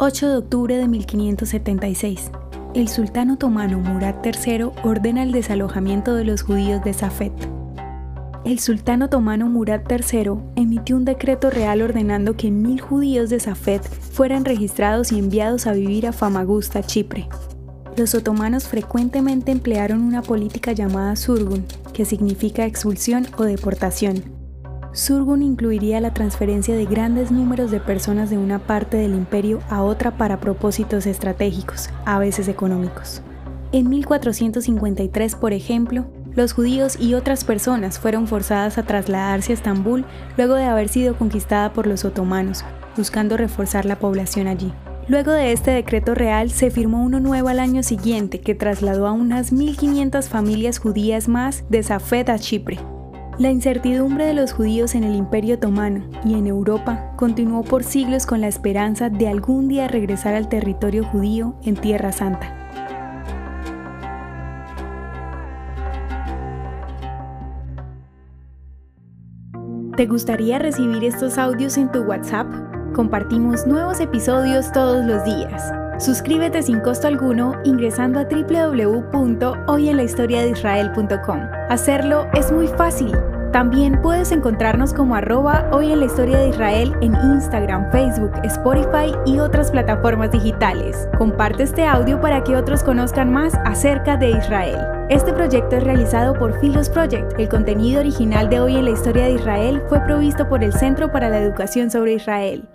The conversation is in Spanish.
8 de octubre de 1576. El sultán otomano Murad III ordena el desalojamiento de los judíos de Safed. El sultán otomano Murad III emitió un decreto real ordenando que mil judíos de Safed fueran registrados y enviados a vivir a Famagusta, Chipre. Los otomanos frecuentemente emplearon una política llamada surgun, que significa expulsión o deportación, Surgun incluiría la transferencia de grandes números de personas de una parte del imperio a otra para propósitos estratégicos, a veces económicos. En 1453, por ejemplo, los judíos y otras personas fueron forzadas a trasladarse a Estambul luego de haber sido conquistada por los otomanos, buscando reforzar la población allí. Luego de este decreto real se firmó uno nuevo al año siguiente que trasladó a unas 1.500 familias judías más de Safed a Chipre, la incertidumbre de los judíos en el Imperio Otomano y en Europa continuó por siglos con la esperanza de algún día regresar al territorio judío en Tierra Santa. ¿Te gustaría recibir estos audios en tu WhatsApp? Compartimos nuevos episodios todos los días. Suscríbete sin costo alguno ingresando a www.hoyenlahistoriadeisrael.com. Hacerlo es muy fácil. También puedes encontrarnos como arroba hoy en la historia de Israel en Instagram, Facebook, Spotify y otras plataformas digitales. Comparte este audio para que otros conozcan más acerca de Israel. Este proyecto es realizado por Philos Project. El contenido original de Hoy en la historia de Israel fue provisto por el Centro para la Educación sobre Israel.